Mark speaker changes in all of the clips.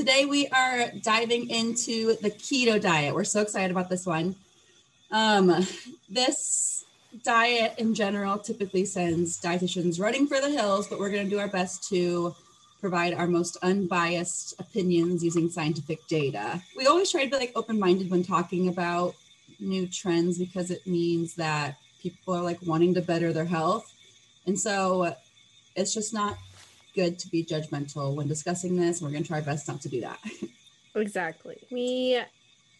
Speaker 1: Today we are diving into the keto diet. We're so excited about this one. Um, this diet in general typically sends dietitians running for the hills, but we're going to do our best to provide our most unbiased opinions using scientific data. We always try to be like open-minded when talking about new trends because it means that people are like wanting to better their health. And so it's just not good to be judgmental when discussing this. We're going to try our best not to do that.
Speaker 2: Exactly. We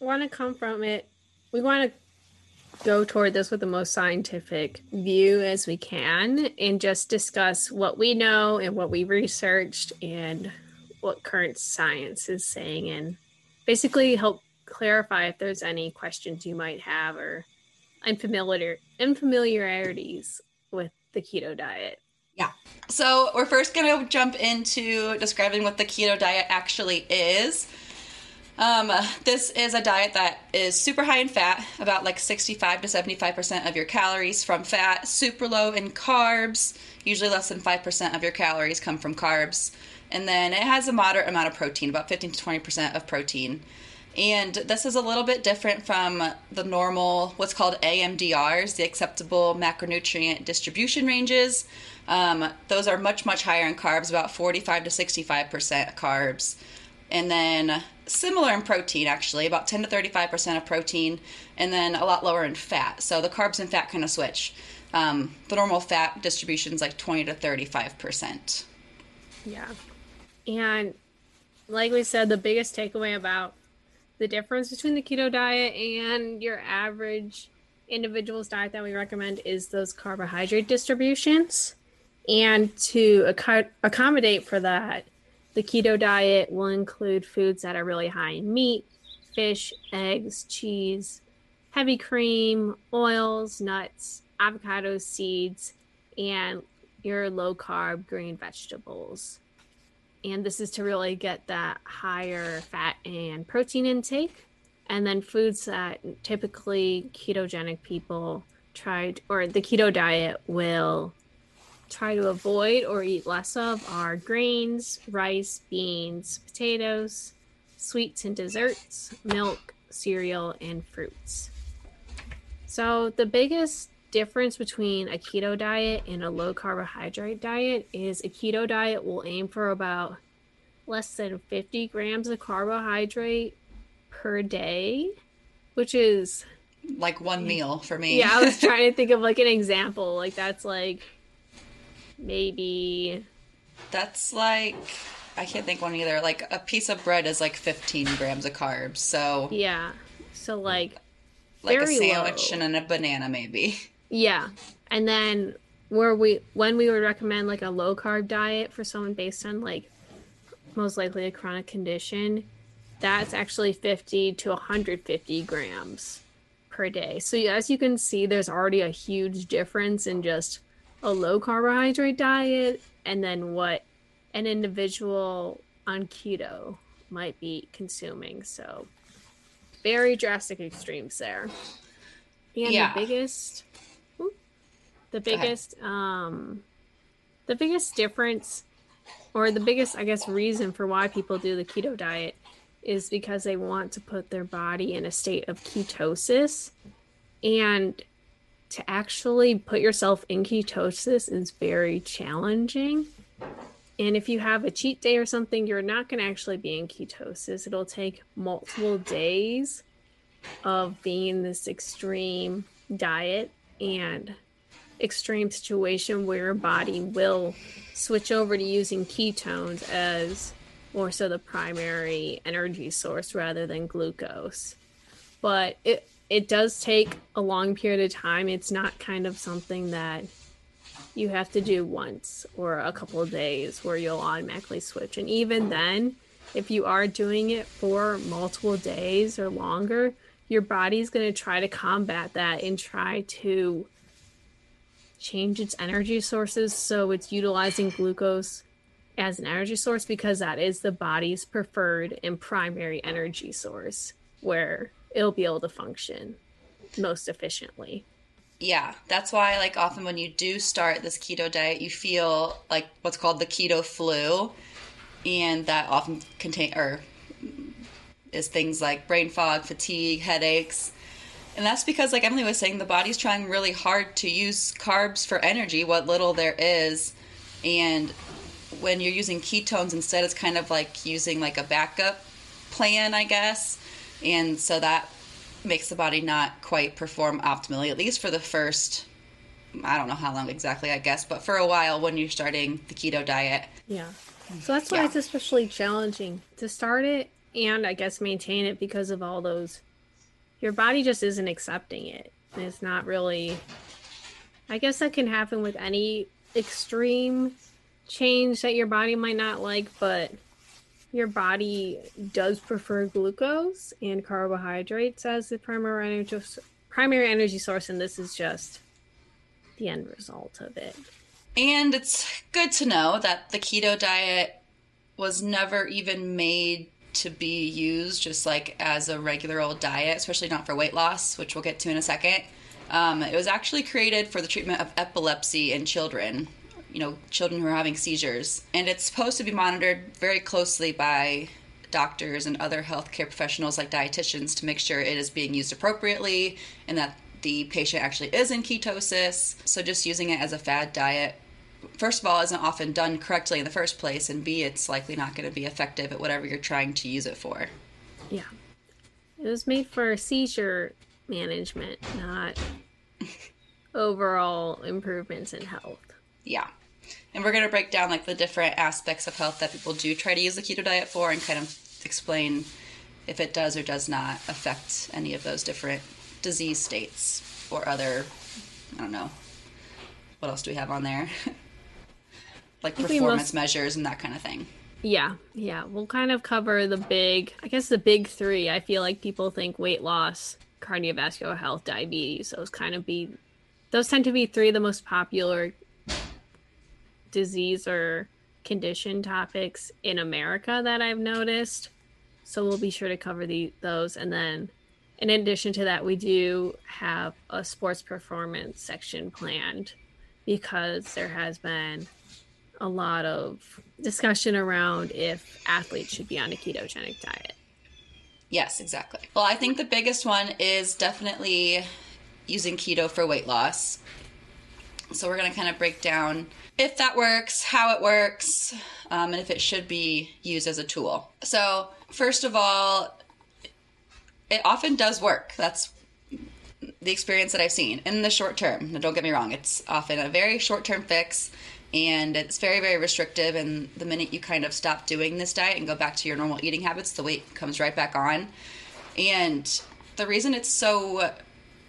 Speaker 2: want to come from it. We want to go toward this with the most scientific view as we can and just discuss what we know and what we researched and what current science is saying and basically help clarify if there's any questions you might have or unfamiliar unfamiliarities with the keto diet.
Speaker 1: Yeah.
Speaker 3: So, we're first going to jump into describing what the keto diet actually is. Um, this is a diet that is super high in fat, about like 65 to 75% of your calories from fat, super low in carbs, usually less than 5% of your calories come from carbs. And then it has a moderate amount of protein, about 15 to 20% of protein. And this is a little bit different from the normal, what's called AMDRs, the acceptable macronutrient distribution ranges. Um, those are much, much higher in carbs, about 45 to 65% carbs. And then similar in protein, actually, about 10 to 35% of protein, and then a lot lower in fat. So the carbs and fat kind of switch. Um, the normal fat distribution is like 20 to 35%.
Speaker 2: Yeah. And like we said, the biggest takeaway about the difference between the keto diet and your average individual's diet that we recommend is those carbohydrate distributions. And to ac- accommodate for that, the keto diet will include foods that are really high in meat, fish, eggs, cheese, heavy cream, oils, nuts, avocados, seeds, and your low carb green vegetables. And this is to really get that higher fat and protein intake. And then foods that typically ketogenic people tried, or the keto diet will try to avoid or eat less of are grains, rice, beans, potatoes, sweets and desserts, milk, cereal, and fruits. So, the biggest difference between a keto diet and a low carbohydrate diet is a keto diet will aim for about less than 50 grams of carbohydrate per day, which is
Speaker 3: like one meal for me.
Speaker 2: Yeah, I was trying to think of like an example. Like that's like maybe
Speaker 3: that's like I can't think one either. Like a piece of bread is like 15 grams of carbs. So
Speaker 2: yeah, so like
Speaker 3: like a sandwich low. and a banana maybe.
Speaker 2: Yeah, and then where we when we would recommend like a low carb diet for someone based on like most likely a chronic condition, that's actually 50 to 150 grams per day. So as you can see, there's already a huge difference in just a low carbohydrate diet and then what an individual on keto might be consuming. So very drastic extremes there. And yeah. the biggest the biggest um the biggest difference or the biggest I guess reason for why people do the keto diet is because they want to put their body in a state of ketosis and to actually put yourself in ketosis is very challenging. And if you have a cheat day or something, you're not going to actually be in ketosis. It'll take multiple days of being this extreme diet and extreme situation where your body will switch over to using ketones as more so the primary energy source rather than glucose. But it it does take a long period of time. It's not kind of something that you have to do once or a couple of days where you'll automatically switch. And even then, if you are doing it for multiple days or longer, your body's going to try to combat that and try to change its energy sources so it's utilizing glucose as an energy source because that is the body's preferred and primary energy source where it'll be able to function most efficiently.
Speaker 3: Yeah, that's why like often when you do start this keto diet, you feel like what's called the keto flu, and that often contain or is things like brain fog, fatigue, headaches. And that's because like Emily was saying the body's trying really hard to use carbs for energy, what little there is. And when you're using ketones instead it's kind of like using like a backup plan, I guess. And so that makes the body not quite perform optimally, at least for the first, I don't know how long exactly, I guess, but for a while when you're starting the keto diet.
Speaker 2: Yeah. So that's why yeah. it's especially challenging to start it and I guess maintain it because of all those. Your body just isn't accepting it. It's not really. I guess that can happen with any extreme change that your body might not like, but your body does prefer glucose and carbohydrates as the primary energy primary energy source and this is just the end result of it.
Speaker 3: And it's good to know that the keto diet was never even made to be used just like as a regular old diet, especially not for weight loss, which we'll get to in a second. Um, it was actually created for the treatment of epilepsy in children, you know, children who are having seizures. And it's supposed to be monitored very closely by doctors and other healthcare professionals like dietitians to make sure it is being used appropriately and that the patient actually is in ketosis. So just using it as a fad diet, first of all, isn't often done correctly in the first place, and B, it's likely not going to be effective at whatever you're trying to use it for.
Speaker 2: Yeah. It was made for seizure management, not overall improvements in health.
Speaker 3: Yeah and we're going to break down like the different aspects of health that people do try to use the keto diet for and kind of explain if it does or does not affect any of those different disease states or other i don't know what else do we have on there like performance most... measures and that kind of thing.
Speaker 2: Yeah yeah. We'll kind of cover the big i guess the big three. I feel like people think weight loss cardiovascular health diabetes those kind of be those tend to be three of the most popular disease or condition topics in America that I've noticed. So we'll be sure to cover the those. And then in addition to that we do have a sports performance section planned because there has been a lot of discussion around if athletes should be on a ketogenic diet.
Speaker 3: Yes, exactly. Well, I think the biggest one is definitely using keto for weight loss. So we're going to kind of break down if that works, how it works, um, and if it should be used as a tool. So, first of all, it often does work. That's the experience that I've seen in the short term. Now, don't get me wrong, it's often a very short term fix and it's very, very restrictive. And the minute you kind of stop doing this diet and go back to your normal eating habits, the weight comes right back on. And the reason it's so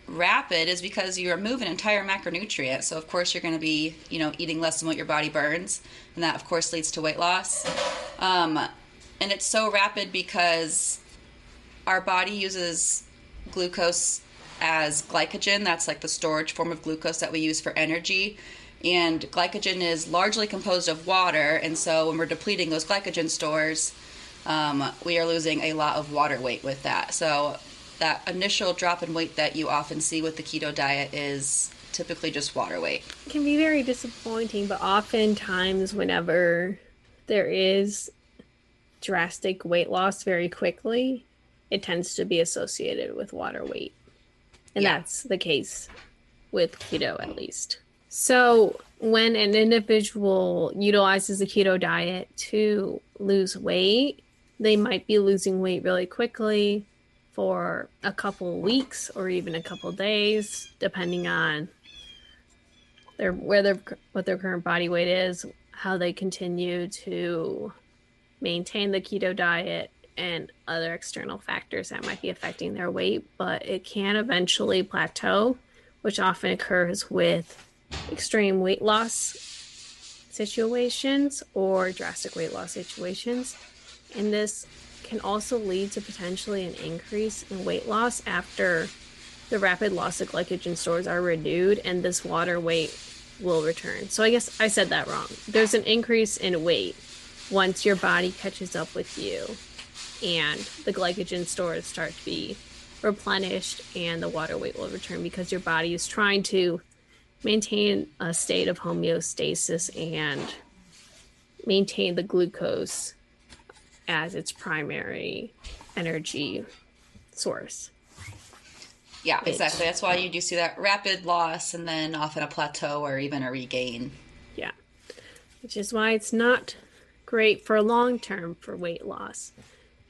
Speaker 3: rapid is because you remove an entire macronutrient. So of course you're going to be, you know, eating less than what your body burns, and that of course leads to weight loss. Um, and it's so rapid because our body uses glucose as glycogen. That's like the storage form of glucose that we use for energy. And glycogen is largely composed of water, and so when we're depleting those glycogen stores, um, we are losing a lot of water weight with that. So that initial drop in weight that you often see with the keto diet is typically just water weight.
Speaker 2: It can be very disappointing, but oftentimes, whenever there is drastic weight loss very quickly, it tends to be associated with water weight. And yeah. that's the case with keto, at least. So, when an individual utilizes the keto diet to lose weight, they might be losing weight really quickly for a couple weeks or even a couple days, depending on their where their what their current body weight is, how they continue to maintain the keto diet and other external factors that might be affecting their weight, but it can eventually plateau, which often occurs with extreme weight loss situations or drastic weight loss situations. And this can also lead to potentially an increase in weight loss after the rapid loss of glycogen stores are renewed and this water weight will return. So I guess I said that wrong. There's an increase in weight once your body catches up with you and the glycogen stores start to be replenished and the water weight will return because your body is trying to maintain a state of homeostasis and maintain the glucose as its primary energy source.
Speaker 3: Yeah, exactly. That's why you do see that rapid loss and then often a plateau or even a regain.
Speaker 2: Yeah. Which is why it's not great for long term for weight loss.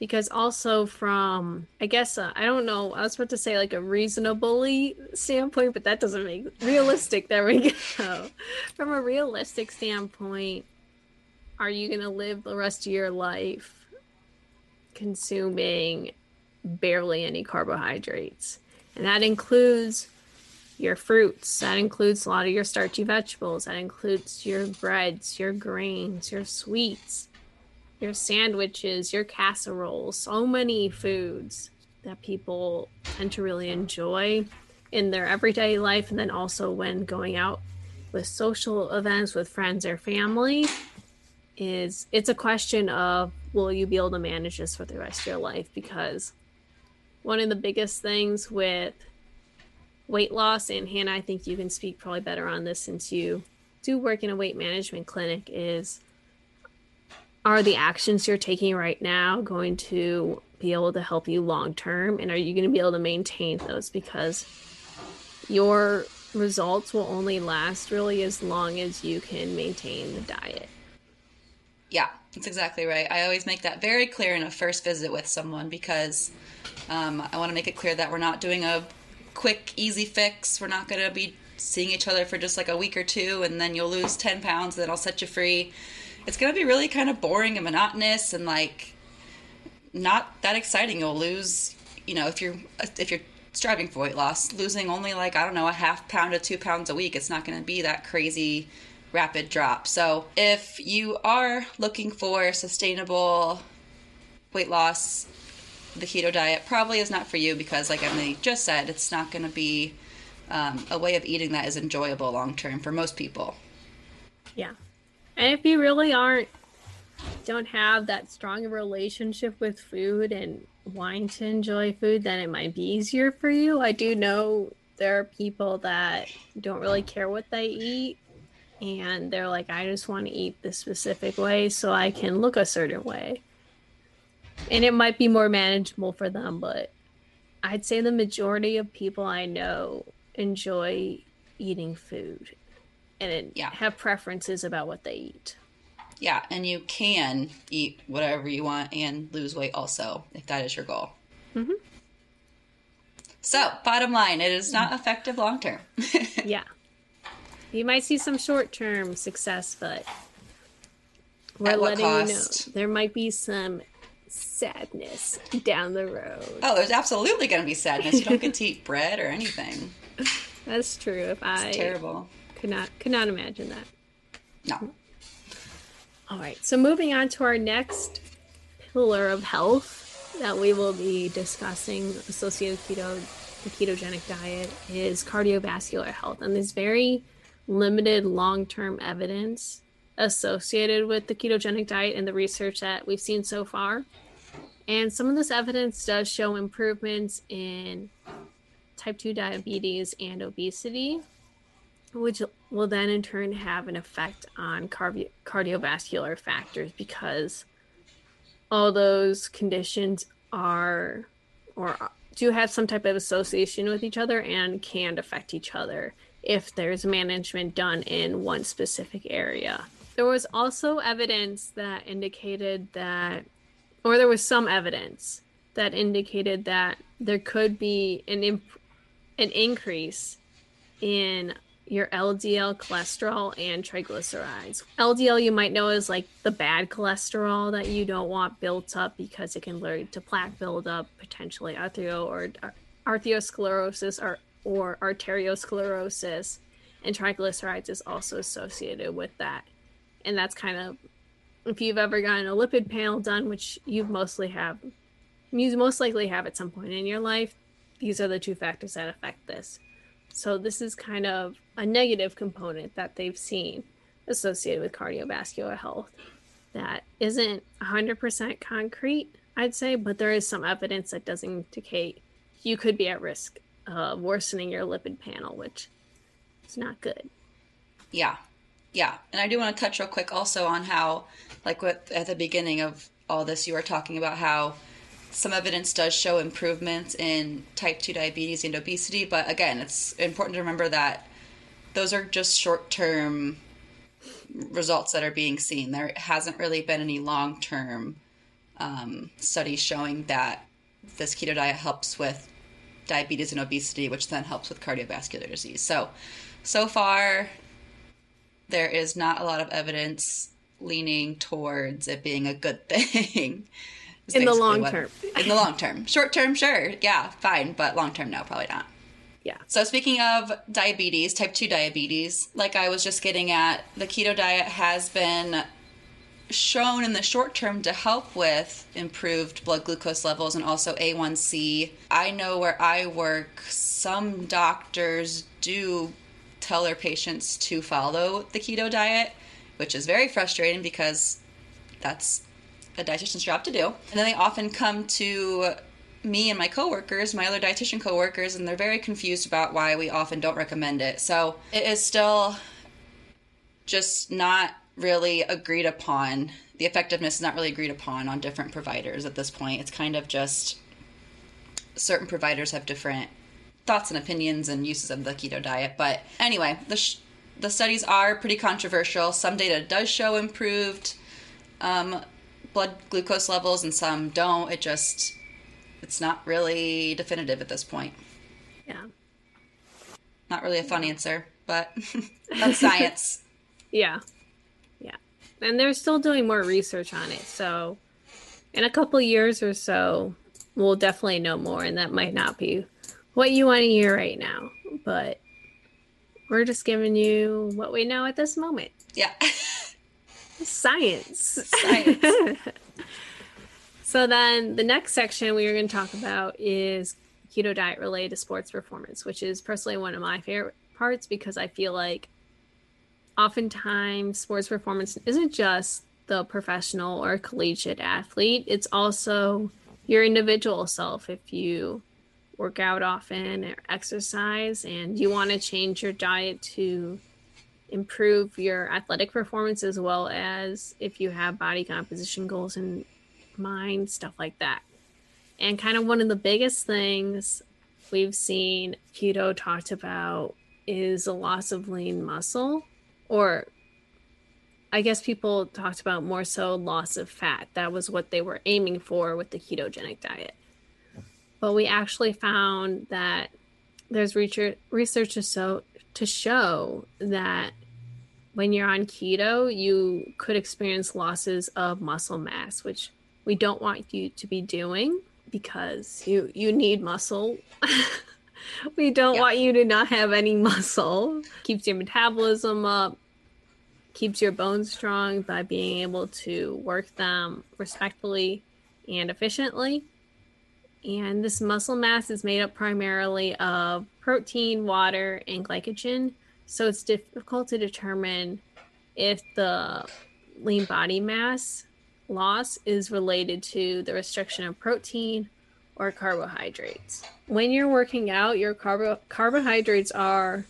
Speaker 2: Because also from I guess uh, I don't know, I was about to say like a reasonably standpoint, but that doesn't make realistic. There we go. from a realistic standpoint, are you going to live the rest of your life consuming barely any carbohydrates? And that includes your fruits, that includes a lot of your starchy vegetables, that includes your breads, your grains, your sweets, your sandwiches, your casseroles, so many foods that people tend to really enjoy in their everyday life and then also when going out with social events with friends or family is it's a question of will you be able to manage this for the rest of your life? Because one of the biggest things with weight loss and hannah i think you can speak probably better on this since you do work in a weight management clinic is are the actions you're taking right now going to be able to help you long term and are you going to be able to maintain those because your results will only last really as long as you can maintain the diet
Speaker 3: yeah, that's exactly right. I always make that very clear in a first visit with someone because um, I want to make it clear that we're not doing a quick, easy fix. We're not going to be seeing each other for just like a week or two and then you'll lose 10 pounds, then I'll set you free. It's going to be really kind of boring and monotonous and like not that exciting. You'll lose, you know, if you're if you're striving for weight loss, losing only like I don't know a half pound to two pounds a week. It's not going to be that crazy rapid drop. So, if you are looking for sustainable weight loss, the keto diet probably is not for you because, like Emily just said, it's not going to be um, a way of eating that is enjoyable long term for most people.
Speaker 2: Yeah. And if you really aren't, don't have that strong relationship with food and wanting to enjoy food, then it might be easier for you. I do know there are people that don't really care what they eat and they're like, I just want to eat this specific way so I can look a certain way. And it might be more manageable for them, but I'd say the majority of people I know enjoy eating food and yeah. have preferences about what they eat.
Speaker 3: Yeah, and you can eat whatever you want and lose weight also if that is your goal. Mm-hmm. So, bottom line, it is not effective long term.
Speaker 2: yeah. You might see some short term success, but we're letting cost? you know there might be some sadness down the road.
Speaker 3: Oh, there's absolutely going to be sadness. You don't get to eat bread or anything.
Speaker 2: That's true. If it's I
Speaker 3: terrible,
Speaker 2: could not could not imagine that.
Speaker 3: No.
Speaker 2: All right. So moving on to our next pillar of health that we will be discussing associated with keto the ketogenic diet is cardiovascular health, and there's very limited long term evidence associated with the ketogenic diet and the research that we've seen so far. And some of this evidence does show improvements in type 2 diabetes and obesity, which will then in turn have an effect on cardio- cardiovascular factors because all those conditions are or do have some type of association with each other and can affect each other if there's management done in one specific area. There was also evidence that indicated that, or there was some evidence that indicated that there could be an imp- an increase in your LDL cholesterol and triglycerides. LDL you might know is like the bad cholesterol that you don't want built up because it can lead to plaque buildup, potentially arthro or arteriosclerosis or or arteriosclerosis, and triglycerides is also associated with that. And that's kind of if you've ever gotten a lipid panel done, which you've mostly have, you most likely have at some point in your life, these are the two factors that affect this. So this is kind of a negative component that they've seen associated with cardiovascular health that isn't 100% concrete, I'd say, but there is some evidence that does indicate you could be at risk of worsening your lipid panel, which is not good.
Speaker 3: Yeah. Yeah. And I do want to touch real quick also on how, like what at the beginning of all this, you were talking about how some evidence does show improvements in type 2 diabetes and obesity. But again, it's important to remember that those are just short term results that are being seen. There hasn't really been any long term um, studies showing that this keto diet helps with diabetes and obesity, which then helps with cardiovascular disease. So, so far, there is not a lot of evidence leaning towards it being a good thing.
Speaker 2: in the long what, term.
Speaker 3: in the long term. Short term, sure. Yeah, fine. But long term, no, probably not.
Speaker 2: Yeah.
Speaker 3: So speaking of diabetes, type 2 diabetes, like I was just getting at, the keto diet has been shown in the short term to help with improved blood glucose levels and also A1C. I know where I work, some doctors do tell their patients to follow the keto diet, which is very frustrating because that's a dietitian's job to do. And then they often come to me and my coworkers, my other dietitian coworkers, and they're very confused about why we often don't recommend it. So it is still just not really agreed upon. The effectiveness is not really agreed upon on different providers at this point. It's kind of just certain providers have different thoughts and opinions and uses of the keto diet. But anyway, the sh- the studies are pretty controversial. Some data does show improved um, blood glucose levels, and some don't. It just it's not really definitive at this point.
Speaker 2: Yeah.
Speaker 3: Not really a fun answer, but that's science.
Speaker 2: Yeah. Yeah. And they're still doing more research on it. So in a couple years or so, we'll definitely know more. And that might not be what you want to hear right now. But we're just giving you what we know at this moment.
Speaker 3: Yeah.
Speaker 2: Science. Science. So then the next section we are going to talk about is keto diet related to sports performance, which is personally one of my favorite parts because I feel like oftentimes sports performance isn't just the professional or collegiate athlete, it's also your individual self. If you work out often or exercise and you want to change your diet to improve your athletic performance as well as if you have body composition goals and mind, stuff like that. And kind of one of the biggest things we've seen keto talked about is a loss of lean muscle, or I guess people talked about more so loss of fat. That was what they were aiming for with the ketogenic diet. But we actually found that there's research to, so, to show that when you're on keto, you could experience losses of muscle mass, which we don't want you to be doing because you you need muscle. we don't yeah. want you to not have any muscle. Keeps your metabolism up, keeps your bones strong by being able to work them respectfully and efficiently. And this muscle mass is made up primarily of protein, water, and glycogen. So it's difficult to determine if the lean body mass loss is related to the restriction of protein or carbohydrates. When you're working out, your carbo- carbohydrates are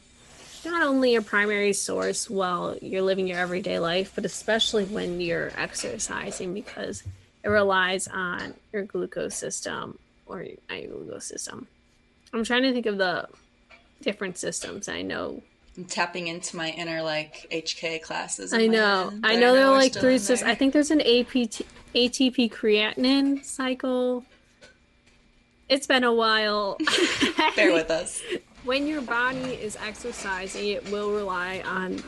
Speaker 2: not only your primary source while you're living your everyday life, but especially when you're exercising because it relies on your glucose system or your, glucose system. I'm trying to think of the different systems. I know
Speaker 3: I'm tapping into my inner like HK classes.
Speaker 2: I know. I know there are like three systems. I think there's an APT, ATP creatinine cycle. It's been a while.
Speaker 3: Bear with us.
Speaker 2: When your body is exercising, it will rely on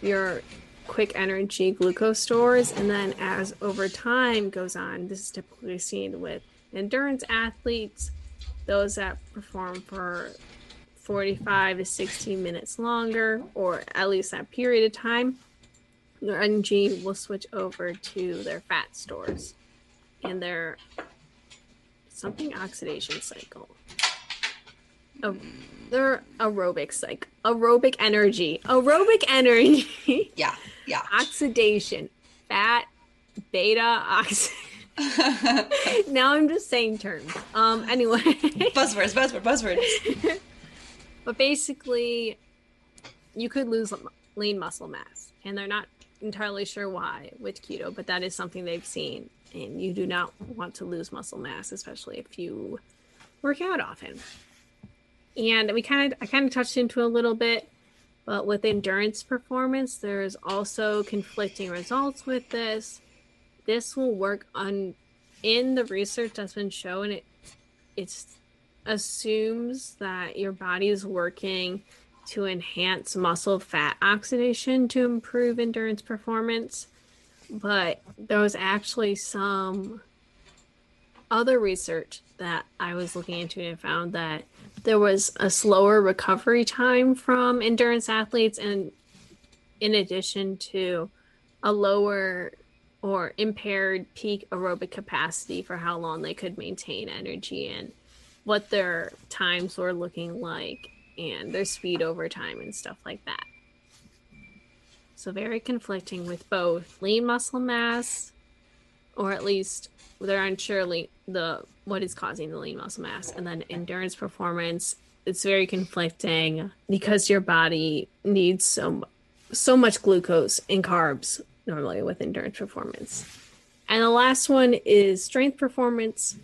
Speaker 2: your quick energy glucose stores. And then as over time goes on, this is typically seen with endurance athletes, those that perform for 45 to 16 minutes longer, or at least that period of time. their energy will switch over to their fat stores and their something oxidation cycle. Oh, their aerobic cycle, aerobic energy, aerobic energy,
Speaker 3: Yeah, yeah.
Speaker 2: oxidation, fat, beta oxidation. now I'm just saying terms. Um. Anyway.
Speaker 3: buzzwords, buzzword, buzzwords.
Speaker 2: But basically, you could lose lean muscle mass, and they're not entirely sure why with keto, but that is something they've seen. And you do not want to lose muscle mass, especially if you work out often. And we kind of, I kind of touched into a little bit, but with endurance performance, there's also conflicting results with this. This will work on in the research that's been shown. It it's assumes that your body is working to enhance muscle fat oxidation to improve endurance performance. But there was actually some other research that I was looking into and found that there was a slower recovery time from endurance athletes and in addition to a lower or impaired peak aerobic capacity for how long they could maintain energy and what their times were looking like and their speed over time and stuff like that. So very conflicting with both lean muscle mass, or at least they're unsure le- the what is causing the lean muscle mass, and then endurance performance. It's very conflicting because your body needs so so much glucose and carbs normally with endurance performance. And the last one is strength performance.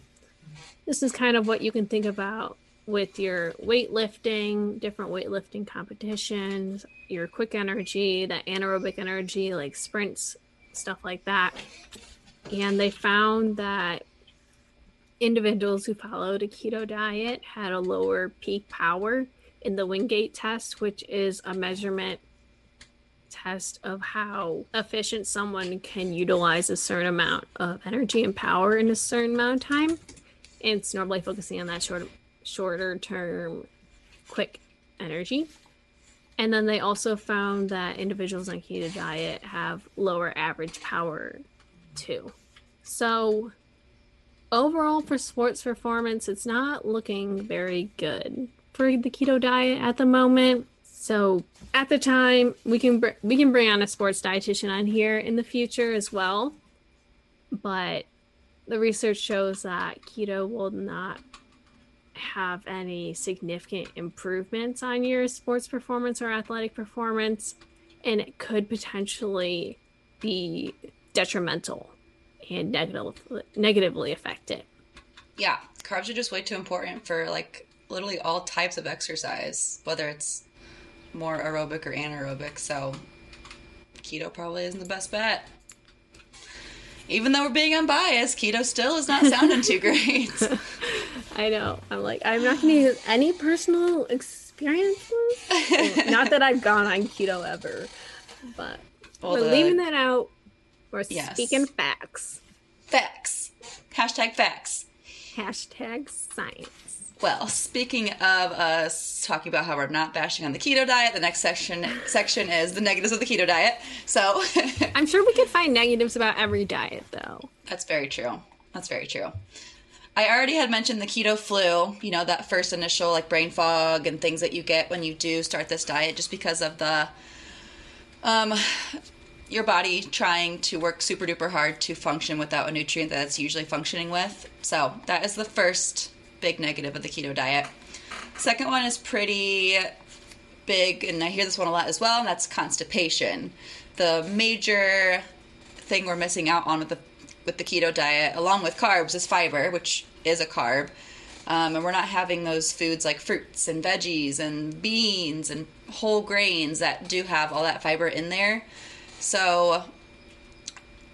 Speaker 2: This is kind of what you can think about with your weightlifting, different weightlifting competitions, your quick energy, the anaerobic energy, like sprints, stuff like that. And they found that individuals who followed a keto diet had a lower peak power in the Wingate test, which is a measurement test of how efficient someone can utilize a certain amount of energy and power in a certain amount of time. It's normally focusing on that short, shorter term, quick energy. And then they also found that individuals on keto diet have lower average power too. So overall for sports performance, it's not looking very good for the keto diet at the moment. So at the time, we can br- we can bring on a sports dietitian on here in the future as well. But the research shows that keto will not have any significant improvements on your sports performance or athletic performance, and it could potentially be detrimental and negative, negatively affect it.
Speaker 3: Yeah, carbs are just way too important for like literally all types of exercise, whether it's more aerobic or anaerobic. So keto probably isn't the best bet. Even though we're being unbiased, keto still is not sounding too great.
Speaker 2: I know. I'm like, I'm not going to use any personal experiences. not that I've gone on keto ever, but
Speaker 3: Well,
Speaker 2: we're
Speaker 3: the-
Speaker 2: leaving that out. We're
Speaker 3: Yes.
Speaker 2: speaking facts.
Speaker 3: Facts. Hashtag facts.
Speaker 2: Hashtag science.
Speaker 3: Well, speaking of us talking about how we're not bashing on the keto diet, the next section section is the negatives of the keto diet. So
Speaker 2: I'm sure we could find negatives about every diet, though.
Speaker 3: That's very true. That's very true. I already had mentioned the keto flu, you know, that first initial like brain fog and things that you get when you do start this diet just because of the um your body trying to work super duper hard to function without a nutrient that it's usually functioning with. So, that is the first big negative of the keto diet. Second one is pretty big, and I hear this one a lot as well, and that's constipation. The major thing we're missing out on with the with the keto diet, along with carbs, is fiber, which is a carb. Um, and we're not having those foods like fruits and veggies and beans and whole grains that do have all that fiber in there. So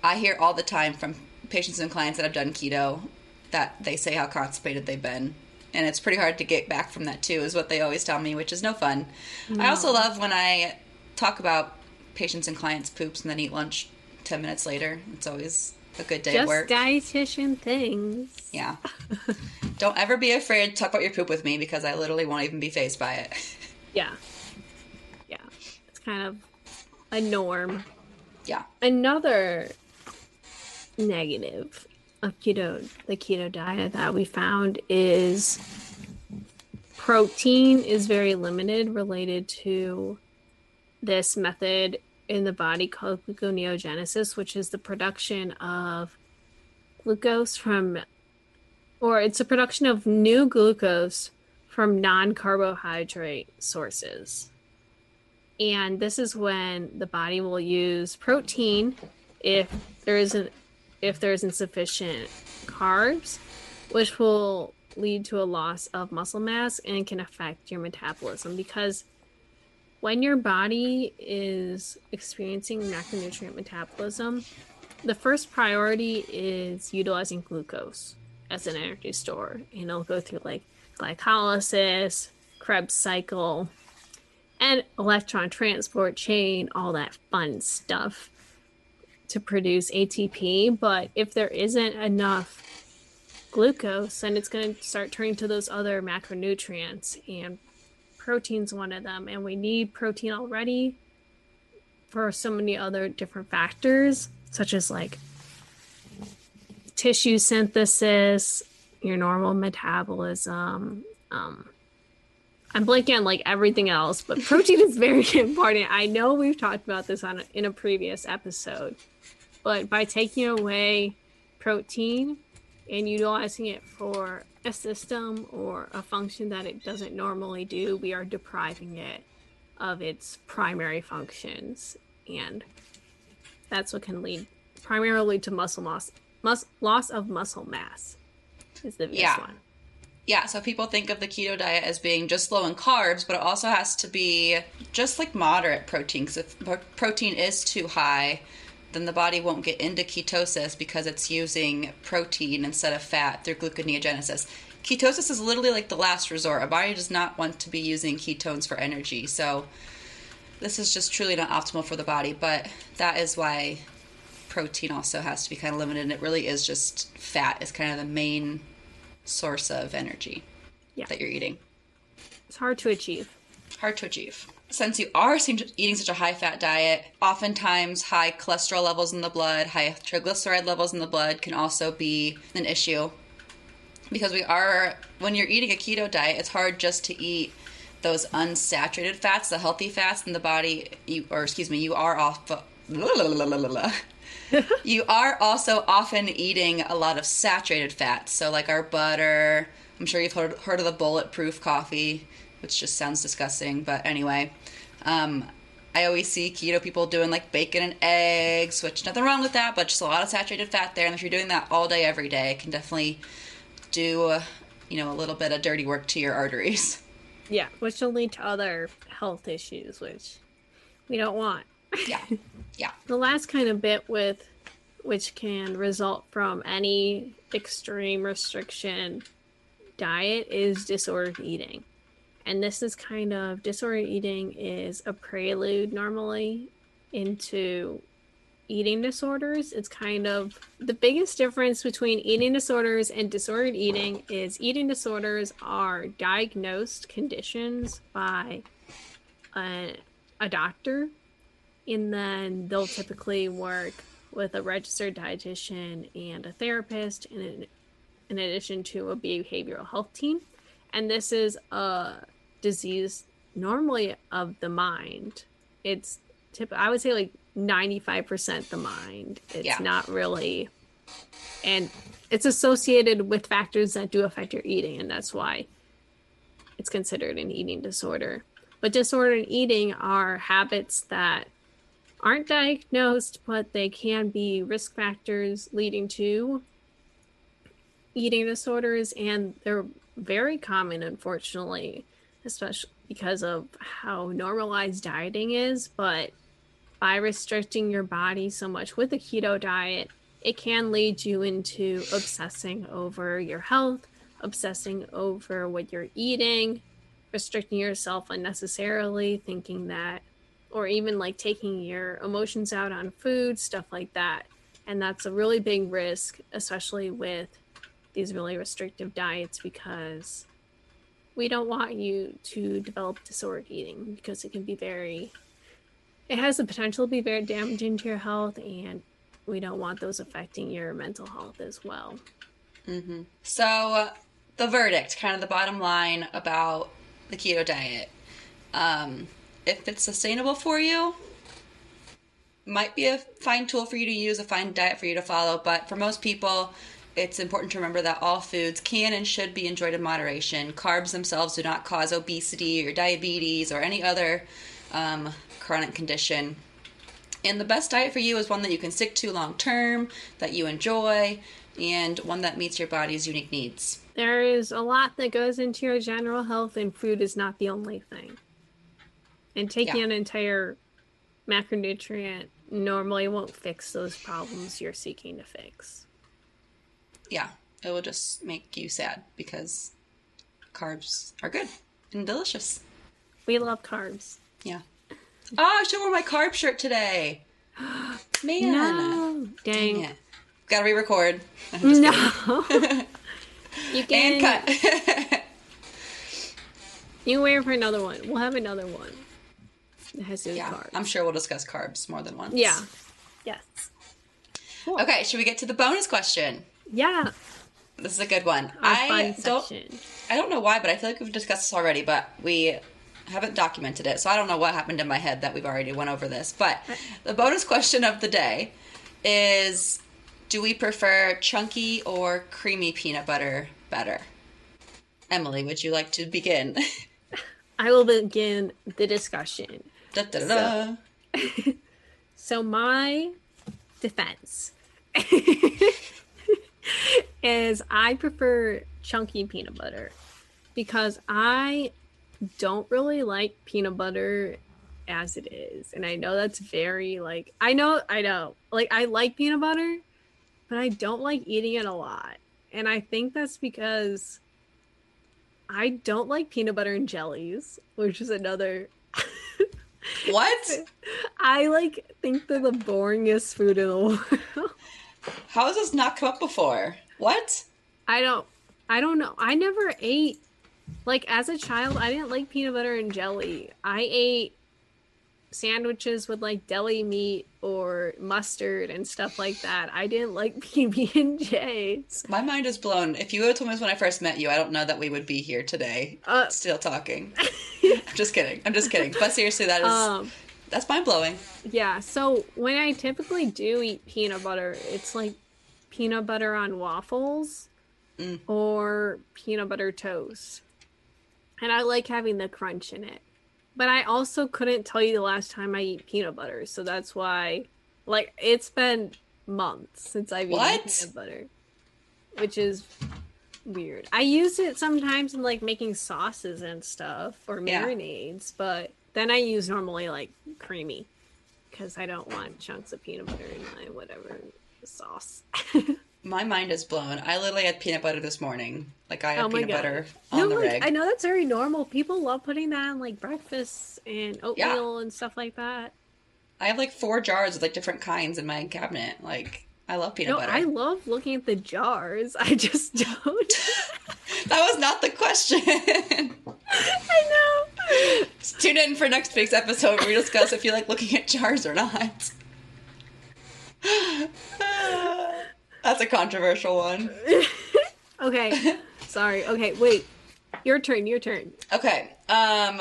Speaker 3: I hear all the time from patients and clients that have done keto that they say how constipated they've been. And it's pretty hard to get back from that too, is what they always tell me, which is no fun. I also love when I talk about patients and clients' poops and then eat lunch 10 minutes later. It's always a good day at
Speaker 2: Just
Speaker 3: work.
Speaker 2: dietitian things.
Speaker 3: yeah. Don't ever be afraid to talk about your poop with me because I literally won't even be phased by it.
Speaker 2: Yeah. Yeah. It's kind of a norm
Speaker 3: Yeah.
Speaker 2: Another negative of keto, the keto diet that we found is protein is very limited related to this method in the body called gluconeogenesis, which is the production of glucose from, or it's a production of new glucose from non carbohydrate sources. And this is when the body will use protein if there isn't if there's insufficient carbs, which will lead to a loss of muscle mass and can affect your metabolism because when your body is experiencing macronutrient metabolism, the first priority is utilizing glucose as an energy store. And it'll go through like glycolysis, Krebs cycle, and electron transport chain, all that fun stuff to produce ATP. But if there isn't enough glucose, then it's going to start turning to those other macronutrients, and protein's one of them. And we need protein already for so many other different factors, such as like tissue synthesis, your normal metabolism. Um, I'm blanking on like everything else, but protein is very important. I know we've talked about this on a, in a previous episode, but by taking away protein and utilizing it for a system or a function that it doesn't normally do, we are depriving it of its primary functions, and that's what can lead primarily to muscle loss, mus- loss of muscle mass is the biggest
Speaker 3: Yeah.
Speaker 2: one.
Speaker 3: Yeah, so people think of the keto diet as being just low in carbs, but it also has to be just like moderate protein. Because if protein is too high, then the body won't get into ketosis because it's using protein instead of fat through gluconeogenesis. Ketosis is literally like the last resort. A body does not want to be using ketones for energy. So this is just truly not optimal for the body, but that is why protein also has to be kind of limited. And it really is just fat is kind of the main source of energy
Speaker 2: Yeah.
Speaker 3: that you're eating.
Speaker 2: It's hard to achieve.
Speaker 3: Hard to achieve. Since you are eating such a high fat diet, oftentimes high cholesterol levels in the blood, high triglyceride levels in the blood can also be an issue. Because we are, when you're eating a keto diet, it's hard just to eat those unsaturated fats, the healthy fats in the body, you, or excuse me, you are off. you are also often eating a lot of saturated fats. So, like our butter. I'm sure you've heard, heard of the bulletproof coffee, which just sounds disgusting. But anyway, um, I always see keto people doing like bacon and eggs, which nothing wrong with that, but just a lot of saturated fat there. And if you're doing that all day, every day, it can definitely do, uh, you know, a little bit of dirty work to your arteries.
Speaker 2: Yeah, which will lead to other health issues, which we don't want.
Speaker 3: Yeah. Yeah.
Speaker 2: The last kind of bit with which can result from any extreme restriction diet is disordered eating. And this is kind of disordered eating is a prelude normally into eating disorders. It's kind of the biggest difference between eating disorders and disordered eating is eating disorders are diagnosed conditions by a, a doctor and then they'll typically work with a registered dietitian and a therapist in, in, in addition to a behavioral health team. And this is a disease normally of the mind. It's tip i would say like 95% the mind. It's
Speaker 3: Yeah.
Speaker 2: not really and it's associated with factors that do affect your eating and that's why it's considered an eating disorder. But disordered eating are habits that aren't diagnosed but they can be risk factors leading to eating disorders and they're very common unfortunately especially because of how normalized dieting is. But by restricting your body so much with a keto diet it can lead you into obsessing over your health obsessing over what you're eating restricting yourself unnecessarily thinking that or even like taking your emotions out on food stuff like that and that's a really big risk especially with these really restrictive diets because we don't want you to develop disordered eating because it can be very it has the potential to be very damaging to your health, and we don't want those affecting your mental health as well.
Speaker 3: So, the verdict, kind of the bottom line about the keto diet. Um, if it's sustainable for you, might be a fine tool for you to use, a fine diet for you to follow. But for most people, it's important to remember that all foods can and should be enjoyed in moderation. Carbs themselves do not cause obesity or diabetes or any other um, chronic condition. And the best diet for you is one that you can stick to long term, that you enjoy, and one that meets your body's unique needs.
Speaker 2: There is a lot that goes into your general health, and food is not the only thing. And taking
Speaker 3: Yeah.
Speaker 2: an entire macronutrient normally won't fix those problems you're seeking to fix.
Speaker 3: Yeah, it will just make you sad because carbs are good and delicious.
Speaker 2: We love carbs.
Speaker 3: Yeah. Oh, I should wear my carb shirt today. Man.
Speaker 2: No,
Speaker 3: Dang
Speaker 2: dang.
Speaker 3: it. Gotta re record.
Speaker 2: No. you can
Speaker 3: And cut.
Speaker 2: You can wait for another one. We'll have another one. It has
Speaker 3: yeah,
Speaker 2: carbs.
Speaker 3: I'm sure we'll discuss carbs more than once.
Speaker 2: Yeah. Yes.
Speaker 3: Okay, should we get to the bonus question?
Speaker 2: Yeah.
Speaker 3: This is a good one.
Speaker 2: Our
Speaker 3: I don't
Speaker 2: section.
Speaker 3: I don't know why, but I feel like we've discussed this already, but we haven't documented it. So I don't know what happened in my head that we've already went over this. But the bonus question of the day is do we prefer chunky or creamy peanut butter better? Emily, would you like to begin?
Speaker 2: I will begin the discussion.
Speaker 3: Da, da, da, da.
Speaker 2: So my defense is I prefer chunky peanut butter because I don't really like peanut butter as it is. And I know that's very like I know I know. Like I like peanut butter, but I don't like eating it a lot. And I think that's because I don't like peanut butter and jellies, which is another
Speaker 3: What?
Speaker 2: I like think they're the boringest food in the world.
Speaker 3: How has this not come up before? What?
Speaker 2: I don't I don't know. I never ate like as a child I didn't like peanut butter and jelly. I ate sandwiches with like deli meat or mustard and stuff like that. I didn't like PB and J's.
Speaker 3: My mind is blown. If you would have told me this when I first met you, I don't know that we would be here today,
Speaker 2: Uh,
Speaker 3: still talking. I'm just kidding. I'm just kidding. But seriously, that is
Speaker 2: um
Speaker 3: that's mind blowing.
Speaker 2: yeah, so when I typically do eat peanut butter, it's like peanut butter on waffles
Speaker 3: Mm.
Speaker 2: or peanut butter toast. And I like having the crunch in it. But I also couldn't tell you the last time I eat peanut butter, so that's why like it's been months since I've eaten peanut butter. Which is weird. I use it sometimes in like making sauces and stuff or
Speaker 3: Yeah.
Speaker 2: marinades, but then I use normally like creamy because I don't want chunks of peanut butter in my whatever sauce.
Speaker 3: My mind is blown. I literally had peanut butter this morning. Like I had
Speaker 2: Oh
Speaker 3: peanut
Speaker 2: God.
Speaker 3: butter on
Speaker 2: no,
Speaker 3: the
Speaker 2: like,
Speaker 3: rig.
Speaker 2: I know that's very normal. People love putting that on like breakfast and oatmeal and stuff like that.
Speaker 3: I have like four jars of like different kinds in my cabinet. Like I love peanut
Speaker 2: No,
Speaker 3: butter.
Speaker 2: I love looking at the jars. I just don't.
Speaker 3: That was not the question.
Speaker 2: I know.
Speaker 3: Tune in for next week's episode where we discuss if you like looking at jars or not. That's a controversial one.
Speaker 2: Okay. Sorry. Okay, wait. Your turn. Your turn.
Speaker 3: Okay. Um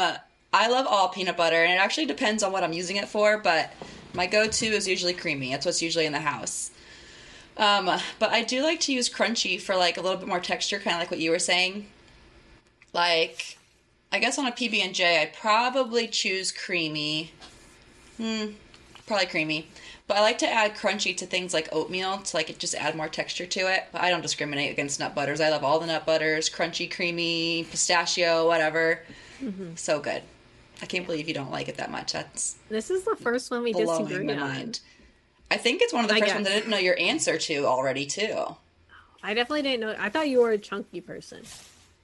Speaker 3: I love all peanut butter and it actually depends on what I'm using it for, but my go-to is usually creamy. That's what's usually in the house. Um but I do like to use crunchy for like a little bit more texture, kind of like what you were saying. Like I guess on a PB&J I'd probably choose creamy. Hmm, probably creamy. But I like to add crunchy to things like oatmeal to like just add more texture to it. But I don't discriminate against nut butters. I love all the nut butters, crunchy, creamy, pistachio, whatever. So good. I can't believe you don't like it that much. That's
Speaker 2: This is the first one we disagree
Speaker 3: my
Speaker 2: on.
Speaker 3: mind. I think it's one of the
Speaker 2: I
Speaker 3: first ones I didn't know your answer to already too.
Speaker 2: I definitely didn't know. I thought you were a chunky person.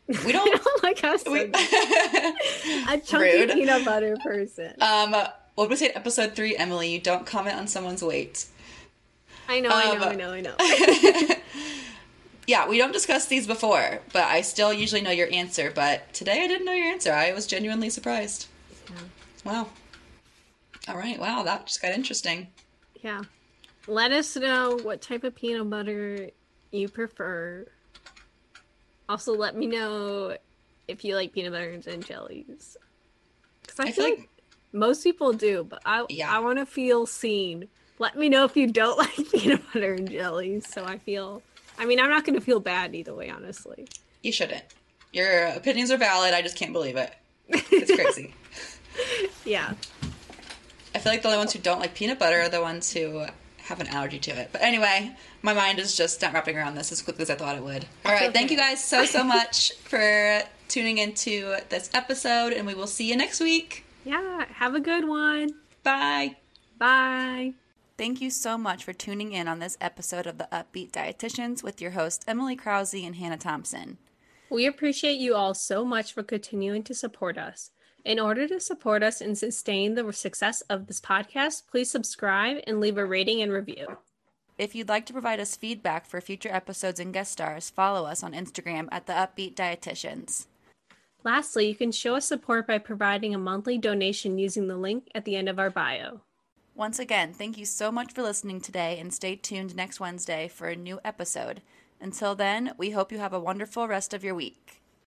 Speaker 3: We don't.
Speaker 2: don't like us. I
Speaker 3: we,
Speaker 2: a chunky
Speaker 3: Rude.
Speaker 2: peanut butter person.
Speaker 3: um, what was it? Episode three, Emily. You don't comment on someone's weight.
Speaker 2: I know. I
Speaker 3: um,
Speaker 2: know. I know. I know.
Speaker 3: Yeah, we don't discuss these before, but I still usually know your answer. But today I didn't know your answer. I was genuinely surprised. Wow. All right. Wow, that just got interesting.
Speaker 2: Yeah. Let us know what type of peanut butter you prefer. Also, let me know if you like peanut butters and jellies. Because I,
Speaker 3: I
Speaker 2: feel
Speaker 3: feel
Speaker 2: like,
Speaker 3: like-
Speaker 2: most people do, but I
Speaker 3: Yeah.
Speaker 2: I want to feel seen. Let me know if you don't like peanut butter and jelly. so I feel. I mean, I'm not going to feel bad either way, honestly.
Speaker 3: You shouldn't. Your opinions are valid. I just can't believe it. It's crazy.
Speaker 2: Yeah.
Speaker 3: I feel like the only ones who don't like peanut butter are the ones who have an allergy to it. But anyway, my mind is just not wrapping around this as quickly as I thought it would. All right, thank you guys so, so much for tuning into this episode, and we will see you next week.
Speaker 2: Yeah. Have a good one.
Speaker 3: Bye.
Speaker 2: Bye.
Speaker 3: Thank you so much for tuning in on this episode of the Up-Beet Dietitians with your hosts, Emily Krause and Hannah Thompson.
Speaker 2: We appreciate you all so much for continuing to support us. In order to support us and sustain the success of this podcast, please subscribe and leave a rating and review.
Speaker 3: If you'd like to provide us feedback for future episodes and guest stars, follow us on Instagram at the Up-Beet Dietitians.
Speaker 2: Lastly, you can show us support by providing a monthly donation using the link at the end of our bio.
Speaker 3: Once again, thank you so much for listening today and stay tuned next Wednesday for a new episode. Until then, we hope you have a wonderful rest of your week.